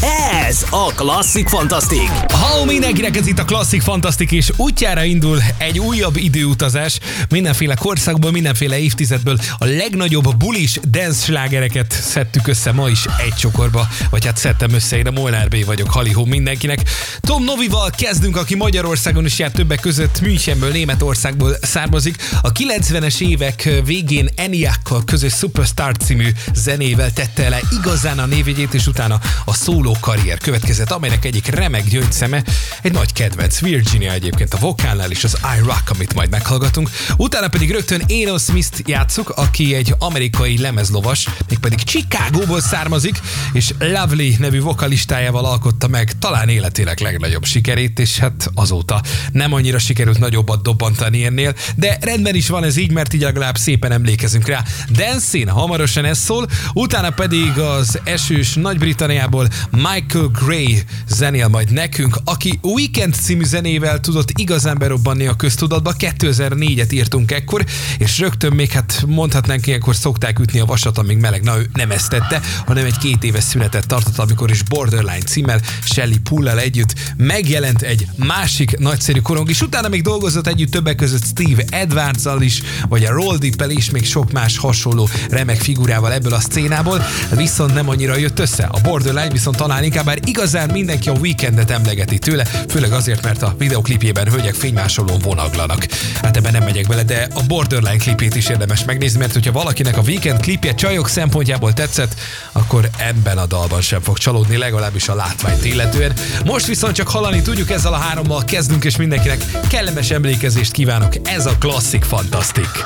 Ez a Klasszik Fantasztik. Ha mindenkinek ez itt a Klasszik Fantasztik, és útjára indul egy újabb időutazás, mindenféle korszakból, mindenféle évtizedből a legnagyobb bulis dance slágereket szedtük össze ma is egy csokorba, vagy hát szedtem össze, én a Molnár B vagyok, halihó mindenkinek. Tom Novival kezdünk, aki Magyarországon is járt többek között Münchenből, Németországból származik. A 90-es évek végén Eniakkal közös Superstar című zenével tette le igazán a névjegyét, és utána a szóló karrier következett, amelynek egyik remek gyöngyszeme egy nagy kedvenc Virginia egyébként a vokálnál és az I Rock, amit majd meghallgatunk. Utána pedig rögtön Eno Smith-t játszuk, aki egy amerikai lemezlovas, mégpedig Chicagóból származik, és Lovely nevű vokalistájával alkotta meg talán életének legnagyobb sikerét, és hát azóta nem annyira sikerült nagyobbat dobbantani ennél, de rendben is van ez így, mert így legalább szépen emlékezünk rá. Dancing, hamarosan ez szól, utána pedig az esős Nagy-Britanniából Michael Gray zenél majd nekünk, aki Weekend című zenével tudott igazán berobbanni a köztudatba. 2004-et írtunk ekkor, és rögtön még hát mondhatnánk ilyenkor szokták ütni a vasat, amíg meleg. Na ő nem ezt tette, hanem egy két éves szünetet tartott, amikor is Borderline címmel Shelly Pullal együtt megjelent egy másik nagyszerű korong, és utána még dolgozott együtt többek között Steve edwards is, vagy a Roll deep és még sok más hasonló remek figurával ebből a szcénából, viszont nem annyira jött össze. A Borderline viszont talán inkább már igazán mindenki a weekendet emlegeti tőle, főleg azért, mert a videoklipjében hölgyek fénymásolón vonaglanak. Hát ebben nem megyek bele, de a Borderline klipét is érdemes megnézni, mert hogyha valakinek a weekend klipje csajok szempontjából tetszett, akkor ebben a dalban sem fog csalódni, legalábbis a látványt illetően. Most viszont csak hallani tudjuk, ezzel a hárommal kezdünk, és mindenkinek kellemes emlékezést kívánok. Ez a klasszik. Fantasztik!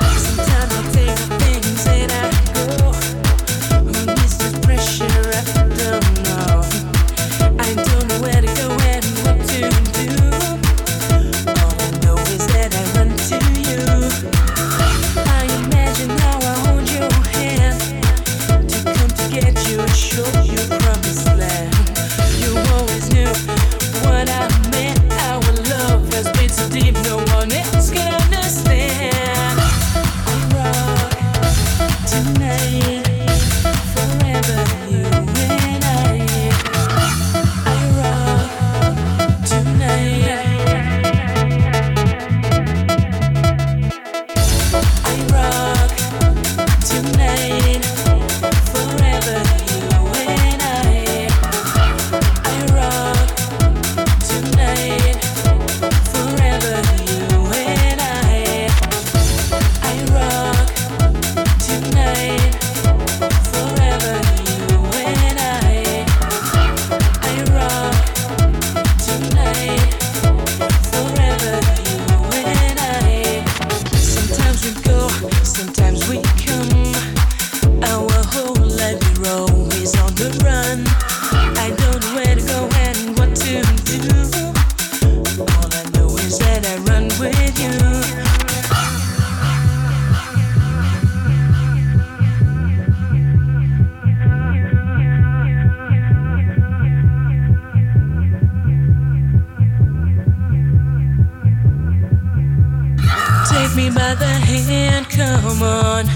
come on.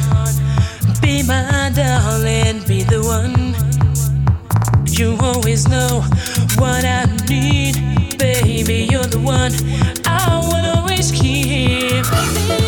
Be my darling, be the one. You always know what I need, baby. You're the one I will always keep.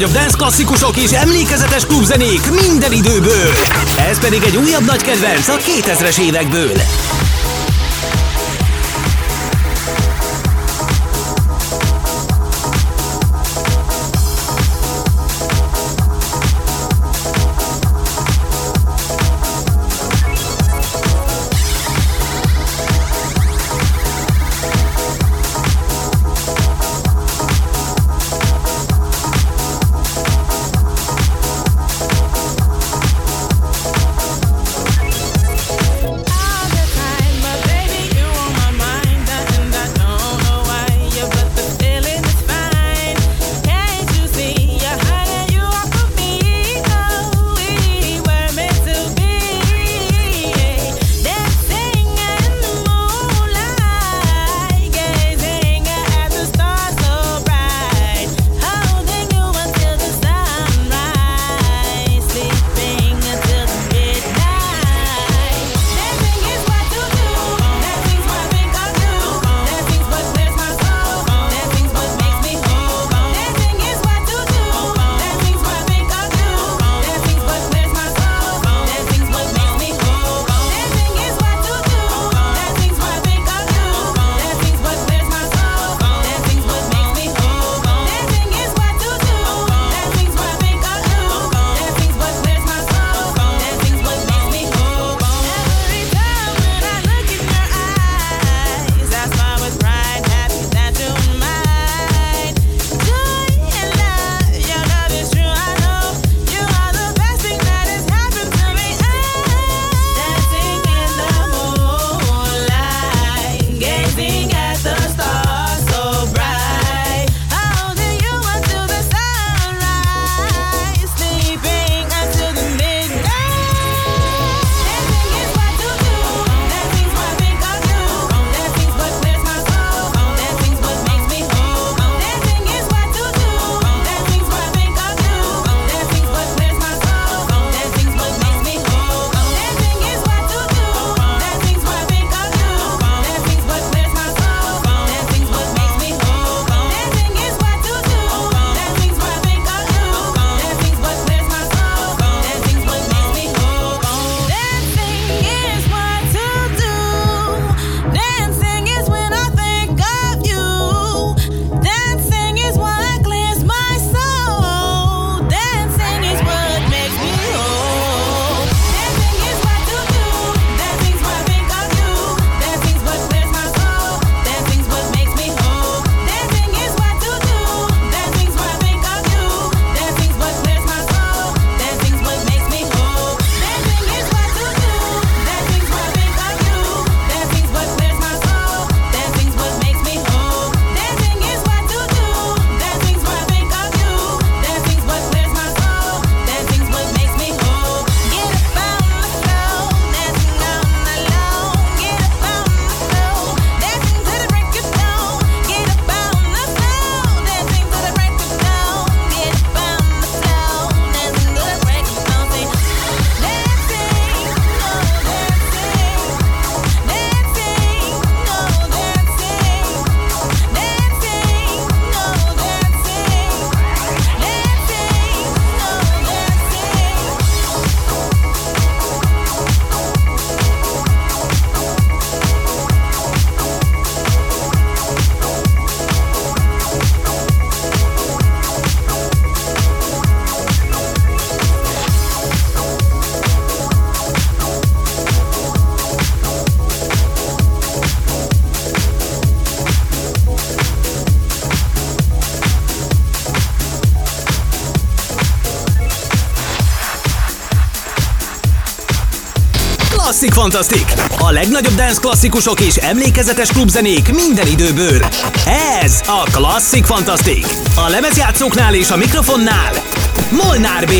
Legnagyobb dance klasszikusok és emlékezetes klubzenék minden időből. Ez pedig egy újabb nagy kedvenc a 2000-es évekből. Klasszik Fantasztik! A legnagyobb dance klasszikusok és emlékezetes klubzenék minden időből. Ez a Klasszik Fantasztik! A lemezjátszóknál és a mikrofonnál Molnár B.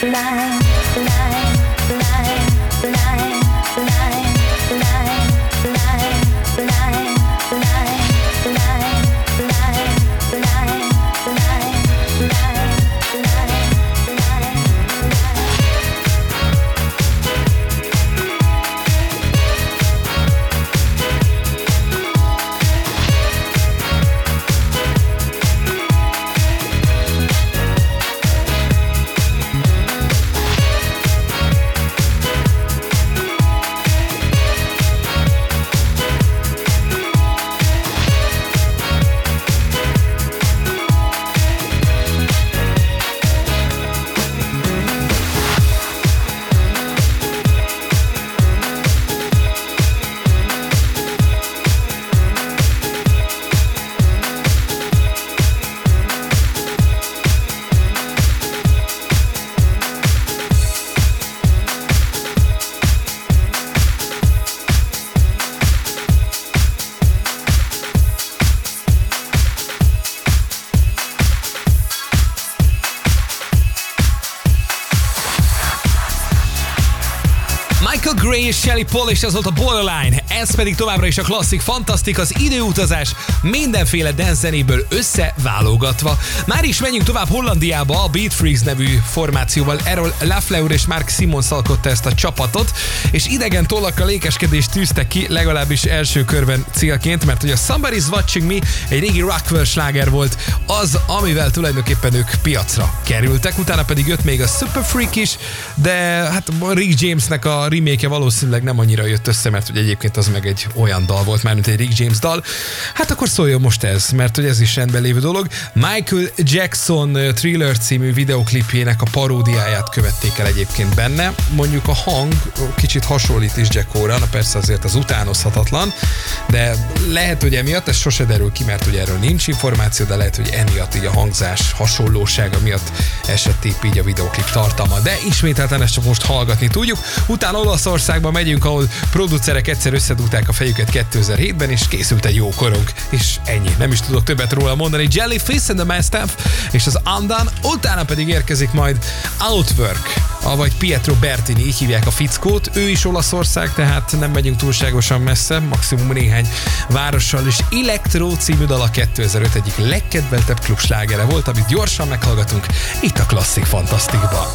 fly. Paul, és ez volt a Borderline. Ez pedig továbbra is a klasszik, fantasztik, az időutazás mindenféle dance összeválogatva. Már is menjünk tovább Hollandiába a Beat Freaks nevű formációval. Erről Lafleur és Mark Simons alkotta ezt a csapatot, és idegen tollakkal lékeskedést tűztek ki, legalábbis első körben célként, mert hogy a Somebody's Watching Me egy régi Rockwell sláger volt, az, amivel tulajdonképpen ők piacra kerültek, utána pedig jött még a Super Freak is, de hát Rick Jamesnek a remake valószínűleg nem annyira jött össze, mert hogy egyébként az meg egy olyan dal volt már, mint egy Rick James dal. Hát akkor szóljon most ez, mert hogy ez is rendben lévő dolog. Michael Jackson Thriller című videoklipjének a paródiáját követték el egyébként benne. Mondjuk a hang kicsit hasonlít is Jackóra, na persze azért az utánozhatatlan, de lehet, hogy emiatt, ez sose derül ki, mert ugye erről nincs információ, de lehet, hogy emiatt így a hangzás hasonlósága miatt esett így a videoklip tartalma. De ismételten ezt csak most hallgatni tudjuk. Utána Olaszországba megyünk, ahol producerek egyszer összedugták a fejüket 2007-ben, és készült egy jó korong. És ennyi. Nem is tudok többet róla mondani. Jellyfish and the Mastiff és az Undone, utána pedig érkezik majd Outwork, vagy Pietro Bertini, így hívják a fickót. Ő is Olaszország, tehát nem megyünk túlságosan messze, maximum néhány várossal, és Electro című dal a 2005 egyik legkedveltebb klubslágere volt, amit gyorsan meghallgatunk itt a Klasszik Fantasztikban.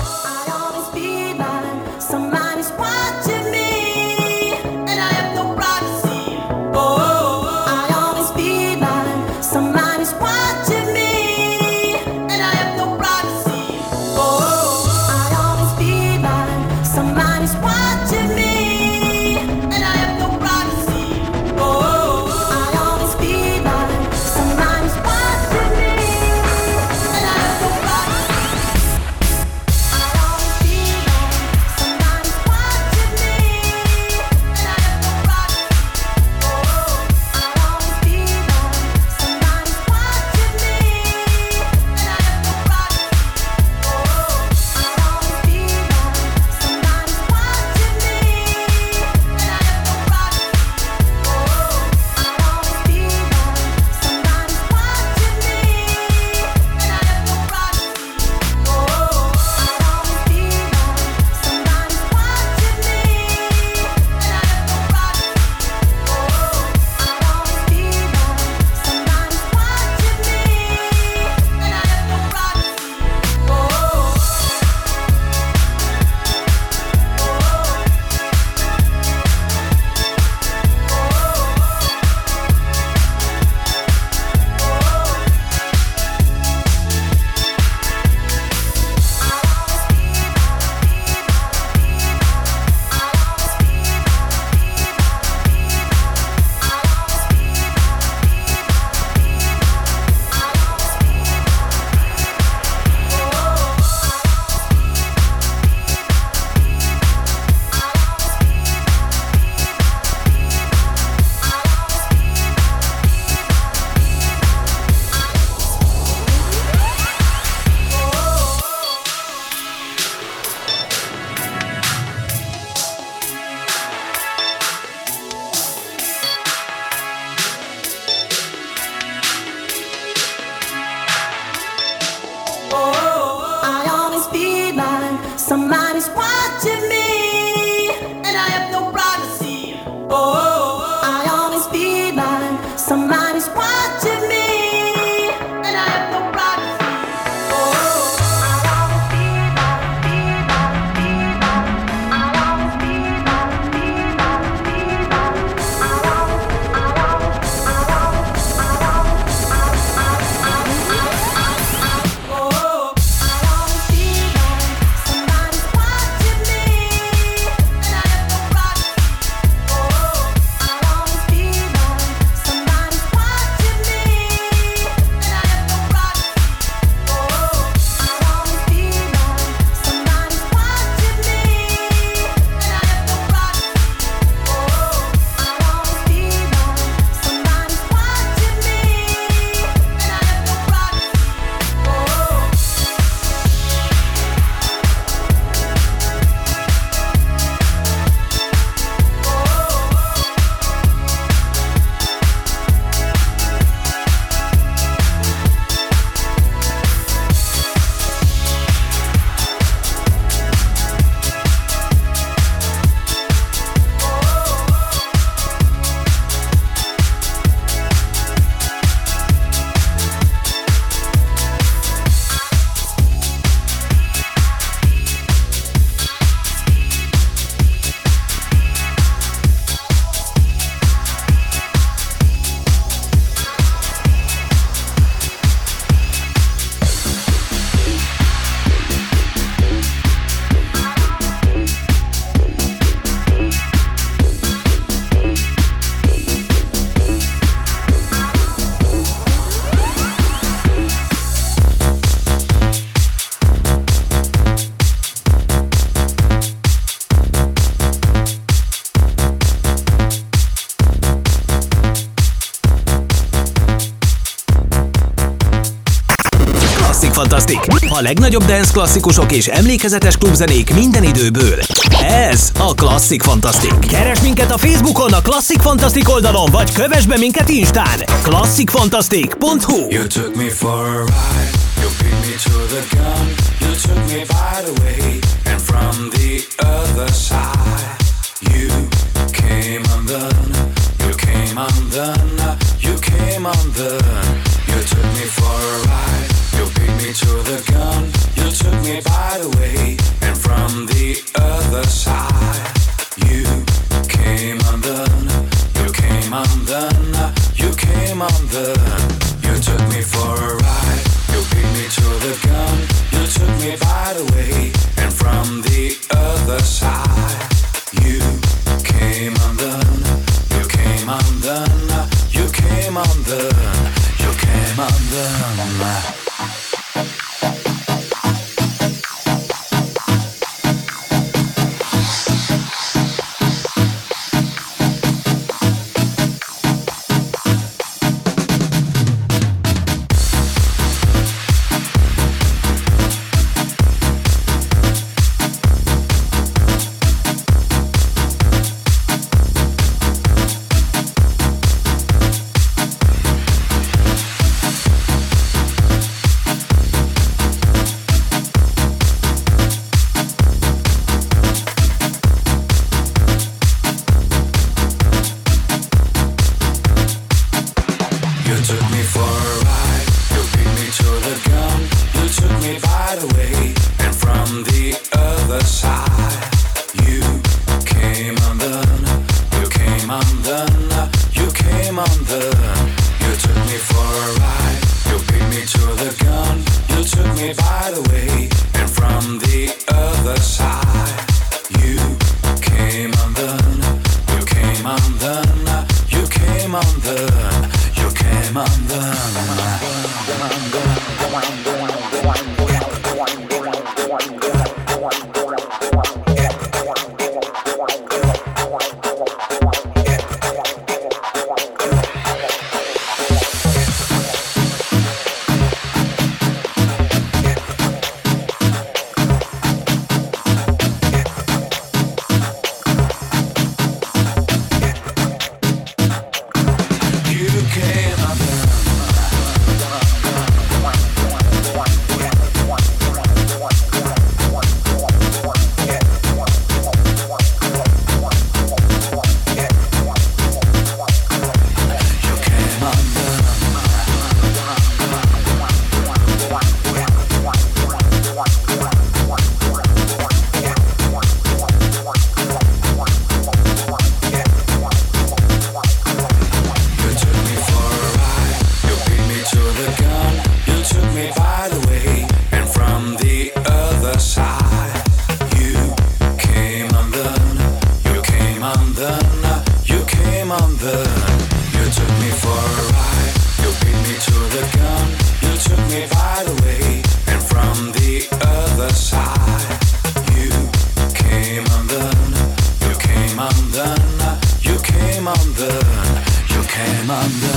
Fantastic. A legnagyobb dance klasszikusok és emlékezetes klubzenék minden időből. Ez a Classic Fantastic. Keres minket a Facebookon a Classic Fantastic oldalon, vagy kövess be minket Instán. classicfantastic.hu You took me for a ride, you beat me to the gun, you took me by the way, and from the other side, you came undone, you came undone, you came undone. You took me for a ride, you beat me to the gun, you took me by the way, and from the other side, you came undone, you came undone, you came undone. You took me for a ride, you beat me to the gun, you took me by the way, and from the other side, you came undone, you came undone, you came undone, you came undone. Came undone.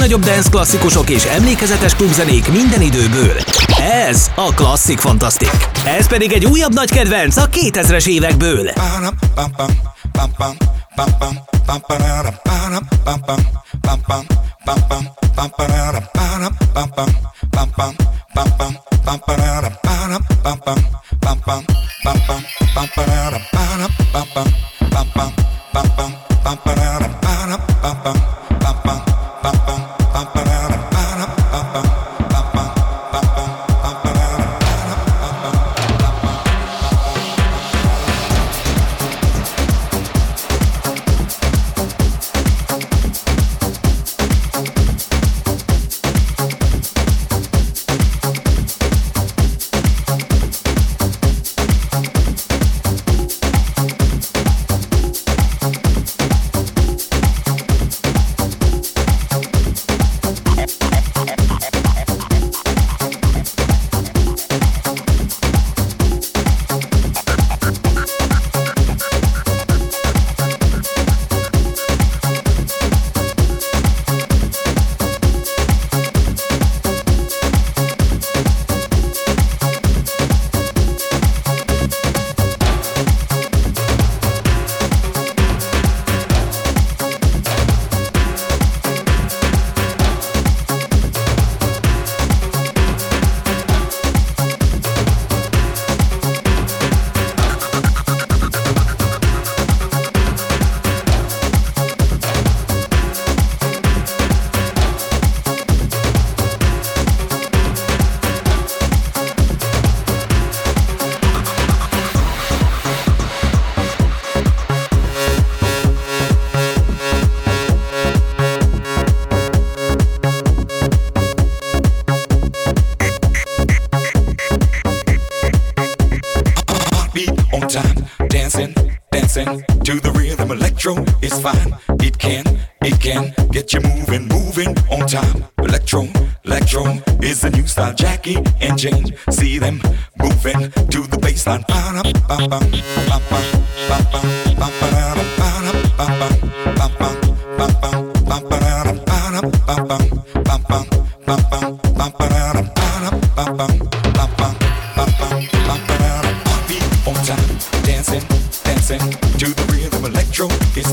legnagyobb dance klasszikusok és emlékezetes klubzenék minden időből. Ez a Klasszik Fantasztik. Ez pedig egy újabb nagy kedvenc a 2000-es évekből. Bum bum bum bum to the rhythm. Electro is fine. It can, it can get you moving, moving on time. Electro, electro is the new style. Jackie and Jane, see them moving to the baseline.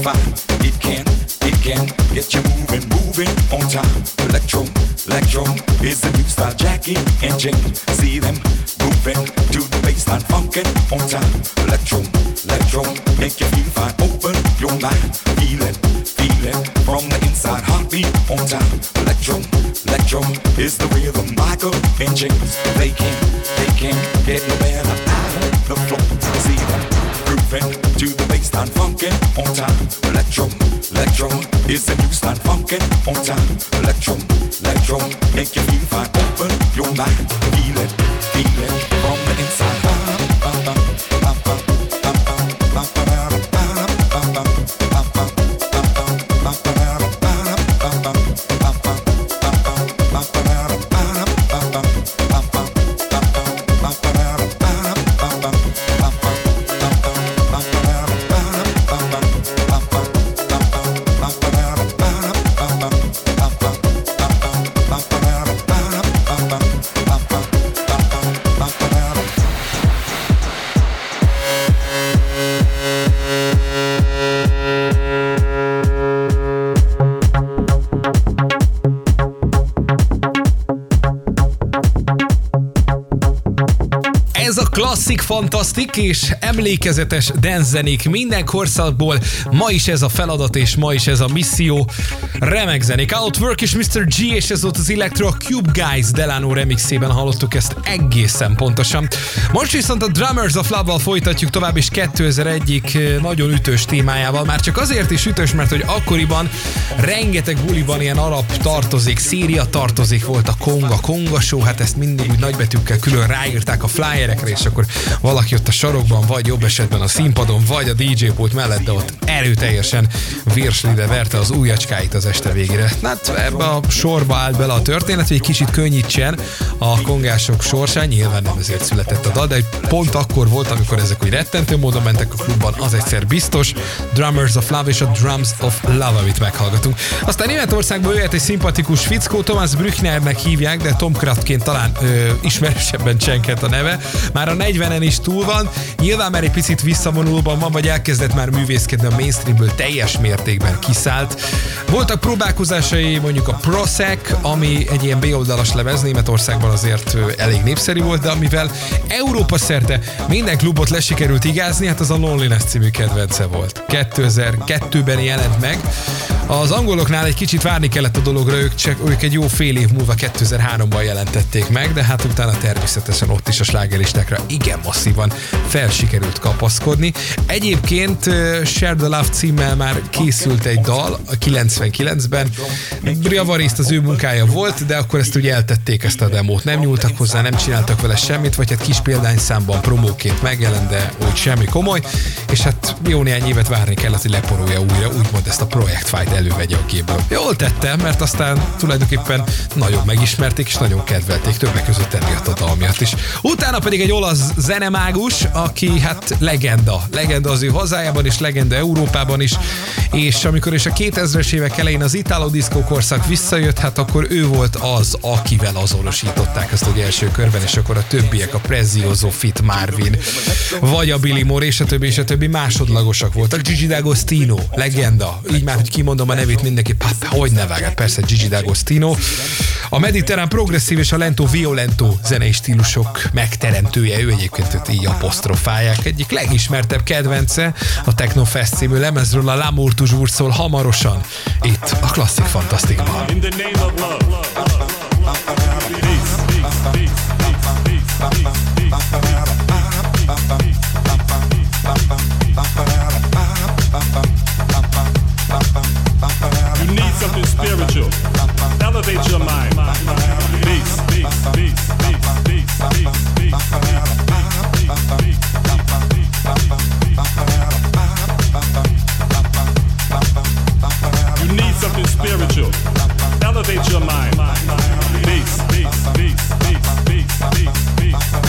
It can, it can get you moving, moving on time. Electro, electro is the new style. Jackie and Jane, see them moving to the baseline, funkin' on time. Electro, electro, make you feel fine. Open your mind, feel it, feel it from the inside. Heartbeat on time. Electro, electro is the rhythm. Michael and James, they can, they can get no better. The floor stand funkin' on time. Electro, electro. It's a new stand funkin' on time. Electro, electro. Make you feel fine. Open your mind. Feel it, feel it. klasszik, fantasztik és emlékezetes denzenék minden korszakból. Ma is ez a feladat és ma is ez a misszió. Remek zenék. Outwork és Mr. G és ez volt az Electro Cube Guys Delano remixében hallottuk ezt egészen pontosan. Most viszont a Drummers of love folytatjuk tovább és 2001 eh, nagyon ütős témájával. Már csak azért is ütős, mert hogy akkoriban rengeteg buliban ilyen alap tartozik, Szíria tartozik, volt a Konga, Konga show, hát ezt mindig úgy nagybetűkkel külön ráírták a flyerekre és a akkor valaki ott a sarokban, vagy jobb esetben a színpadon, vagy a DJ pult mellett, de ott erőteljesen virslibe verte az ujjacskáit az este végére. Hát ebbe a sorba állt bele a történet, hogy egy kicsit könnyítsen a kongások sorsán, nyilván nem ezért született a dal, de pont akkor volt, amikor ezek úgy rettentő módon mentek a klubban, az egyszer biztos. Drummers of Love és a Drums of Love, amit meghallgatunk. Aztán Németországból jöhet egy szimpatikus fickó, Thomas Brücknernek hívják, de Tom Kraftként talán ö, ismerősebben csenket a neve. Már a 40-en is túl van, nyilván már egy picit visszavonulóban van, vagy elkezdett már művészkedni a mainstreamből teljes mértékben kiszállt. Voltak próbálkozásai, mondjuk a Prosec, ami egy ilyen B-oldalas lemez, Németországban azért elég népszerű volt, de amivel Európa szerte minden klubot lesikerült igázni, hát az a Loneliness című kedvence volt. 2002-ben jelent meg. Az angoloknál egy kicsit várni kellett a dologra, ők, csak, ők egy jó fél év múlva 2003-ban jelentették meg, de hát utána természetesen ott is a slágeristákra igen masszívan felsikerült kapaszkodni. Egyébként Share the Love címmel már készült egy dal a 99-ben. Javarészt az ő munkája volt, de akkor ezt ugye eltették ezt a demót. Nem nyúltak hozzá, nem csináltak vele semmit, vagy hát kis példányszámban promóként megjelent, de úgy semmi komoly, és hát jó néhány évet várni kellett, hogy leporolja újra, úgymond ezt a Project elővegye a képből. Jól tette, mert aztán tulajdonképpen nagyon megismerték és nagyon kedvelték, többek között emiatt a dal miatt is. Utána pedig egy olasz zenemágus, aki hát legenda. Legenda az ő hazájában is, legenda Európában is, és amikor is a 2000-es évek elején az Italo Disco korszak visszajött, hát akkor ő volt az, akivel azonosították ezt az első körben, és akkor a többiek, a Prezioso Fit Marvin, vagy a Billy Moore, és a többi, és a többi másodlagosak voltak. Gigi D'Agostino, legenda. Így már, hogy kimondom a nevét mindenki, pap, hogy ne vágják, persze Gigi D'Agostino. A mediterrán progresszív és a lento violento zenei stílusok megteremtője, ő egyébként őt így apostrofálják. Egyik legismertebb kedvence a Technofest című lemezről a L'amour toujours szól hamarosan itt a Klasszik Fantasztikban. Spiritual. Elevate your mind. Peace, peace, peace, spiritual. Elevate your mind. Peace, peace, peace, peace, peace, peace,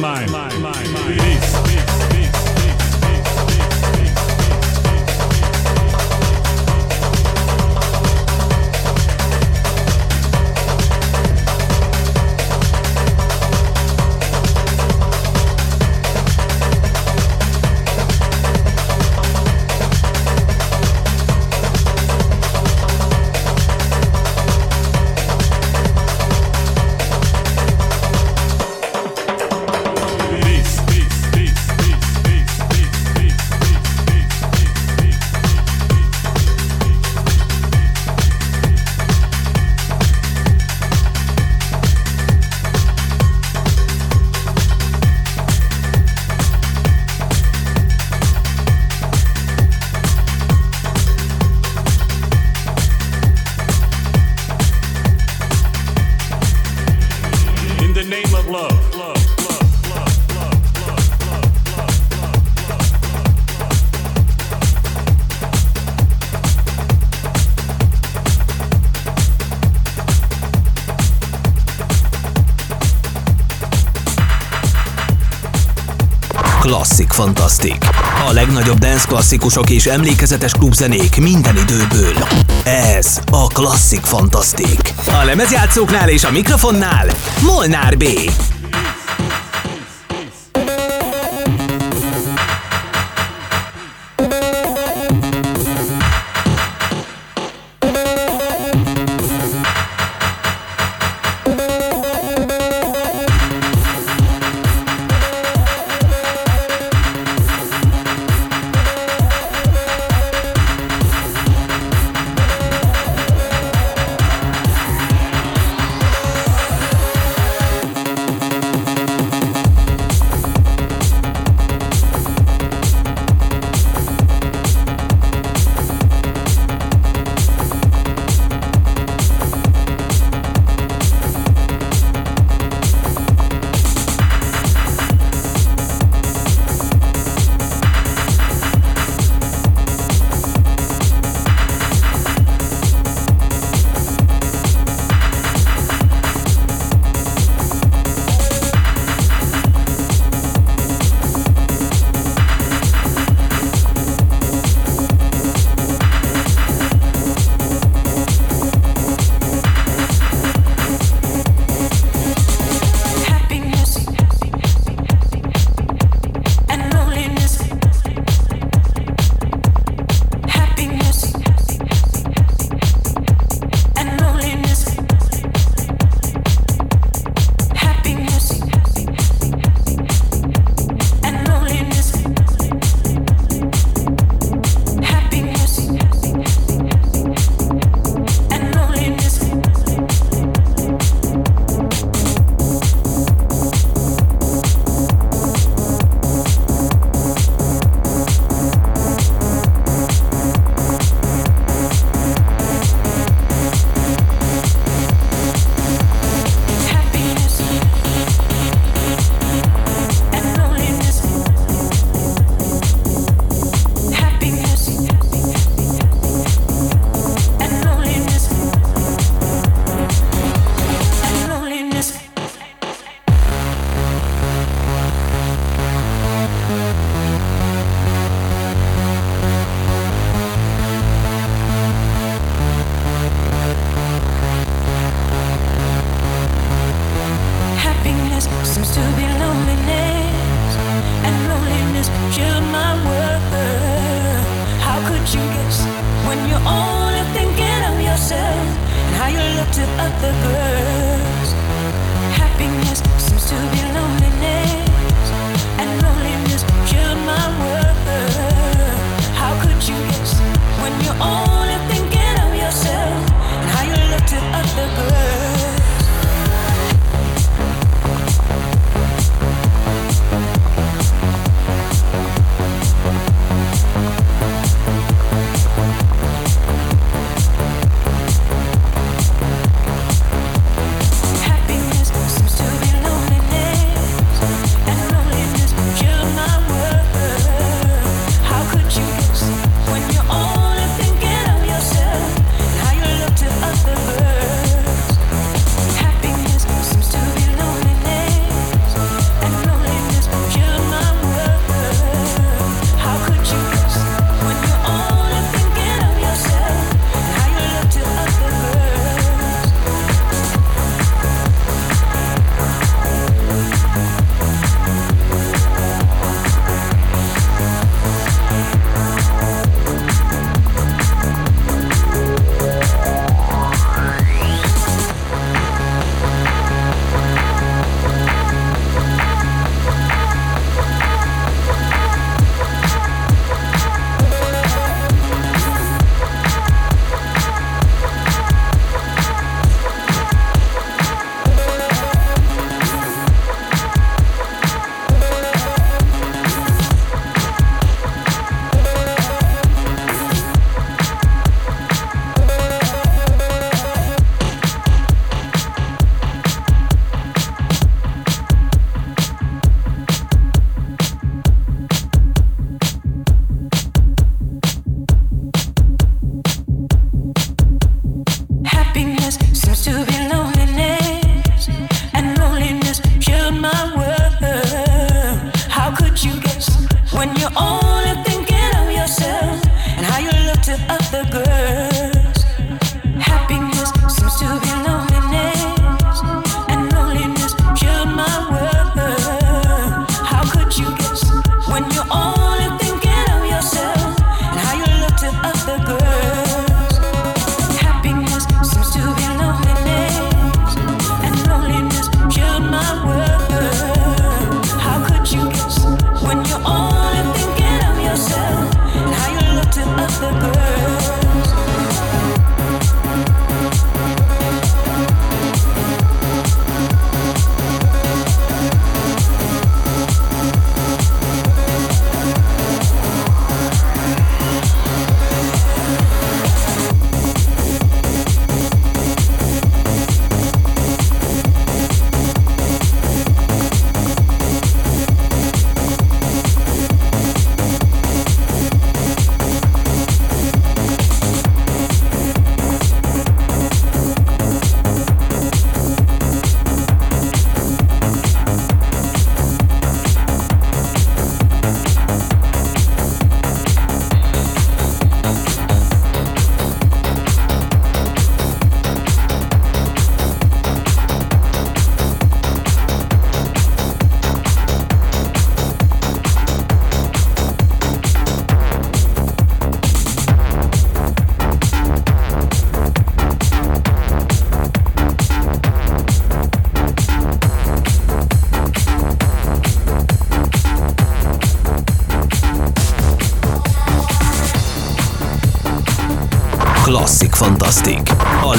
mine. mine, mine, mine. legnagyobb dance klasszikusok és emlékezetes klubzenék minden időből. Ez a Klasszik Fantasztik. A lemezjátszóknál és a mikrofonnál Molnár B.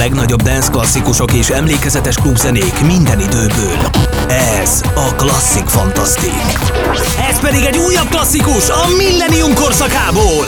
legnagyobb dance klasszikusok és emlékezetes klubzenék minden időből. Ez a Klasszik Fantasztik. Ez pedig egy újabb klasszikus a Millennium korszakából.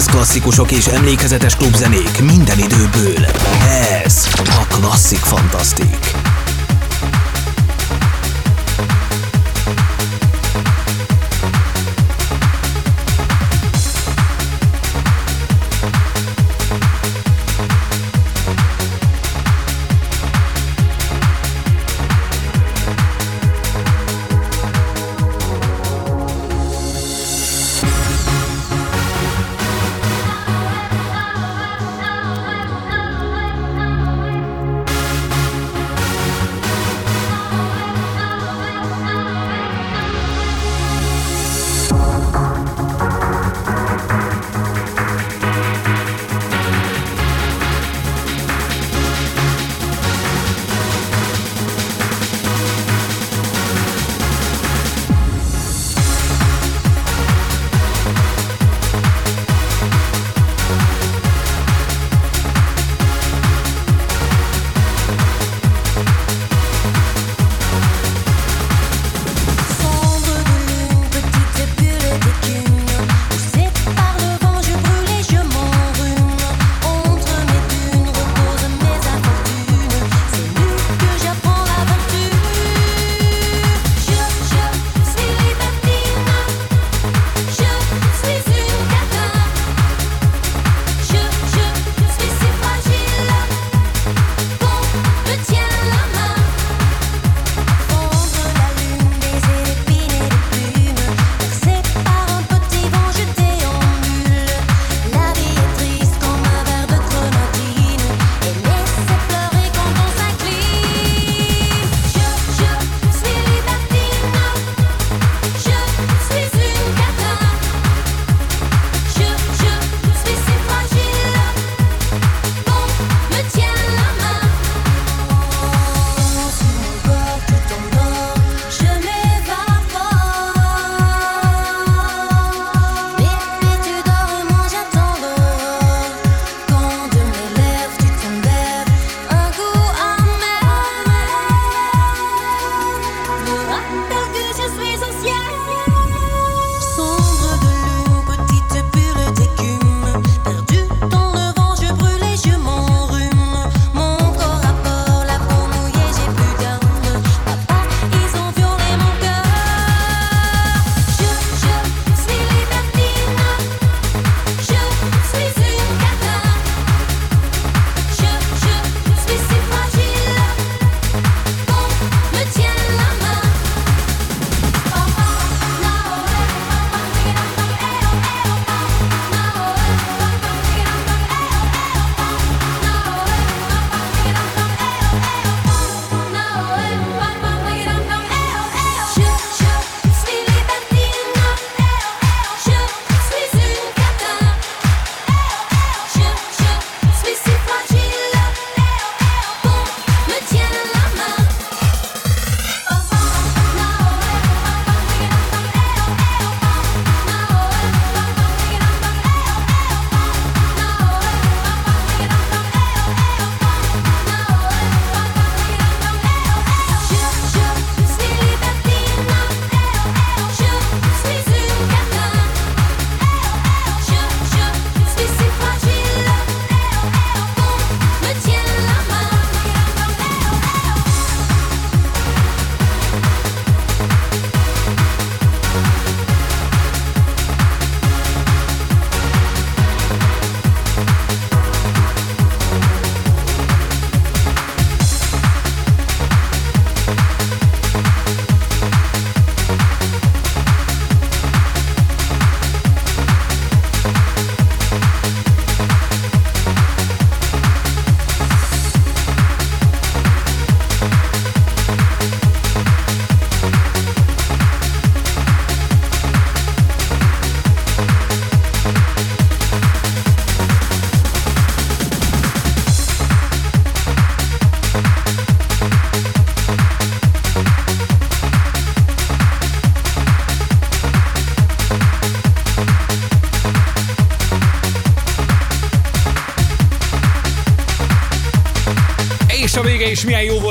Dance klasszikusok és emlékezetes klubzenék minden időből. Ez a Klasszik Fantasztik.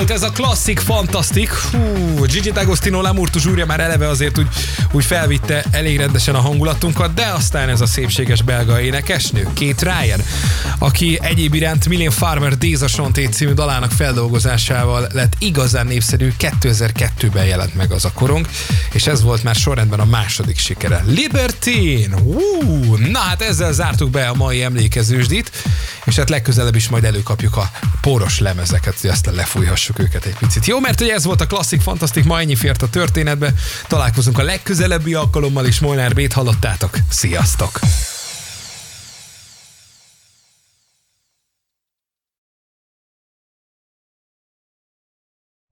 Volt ez a klasszik, fantasztik. Hú, Gigi D'Agostino Lamurtu zsúrja már eleve azért úgy, úgy felvitte elég rendesen a hangulatunkat, de aztán ez a szépséges belga énekesnő, Kate Ryan, aki egyéb iránt Million Farmer Days a című dalának feldolgozásával lett igazán népszerű, 2002-ben jelent meg az a korong, és ez volt már sorrendben a második sikere. Libertine! Hú, na hát ezzel zártuk be a mai emlékezősdit, és hát legközelebb is majd előkapjuk a poros lemezeket, hogy aztán lefújhassuk őket egy picit. Jó, mert hogy ez volt a klasszik, fantasztik, ma ennyi fért a történetbe. Találkozunk a legközelebbi alkalommal is, Molnár Bét hallottátok. Sziasztok!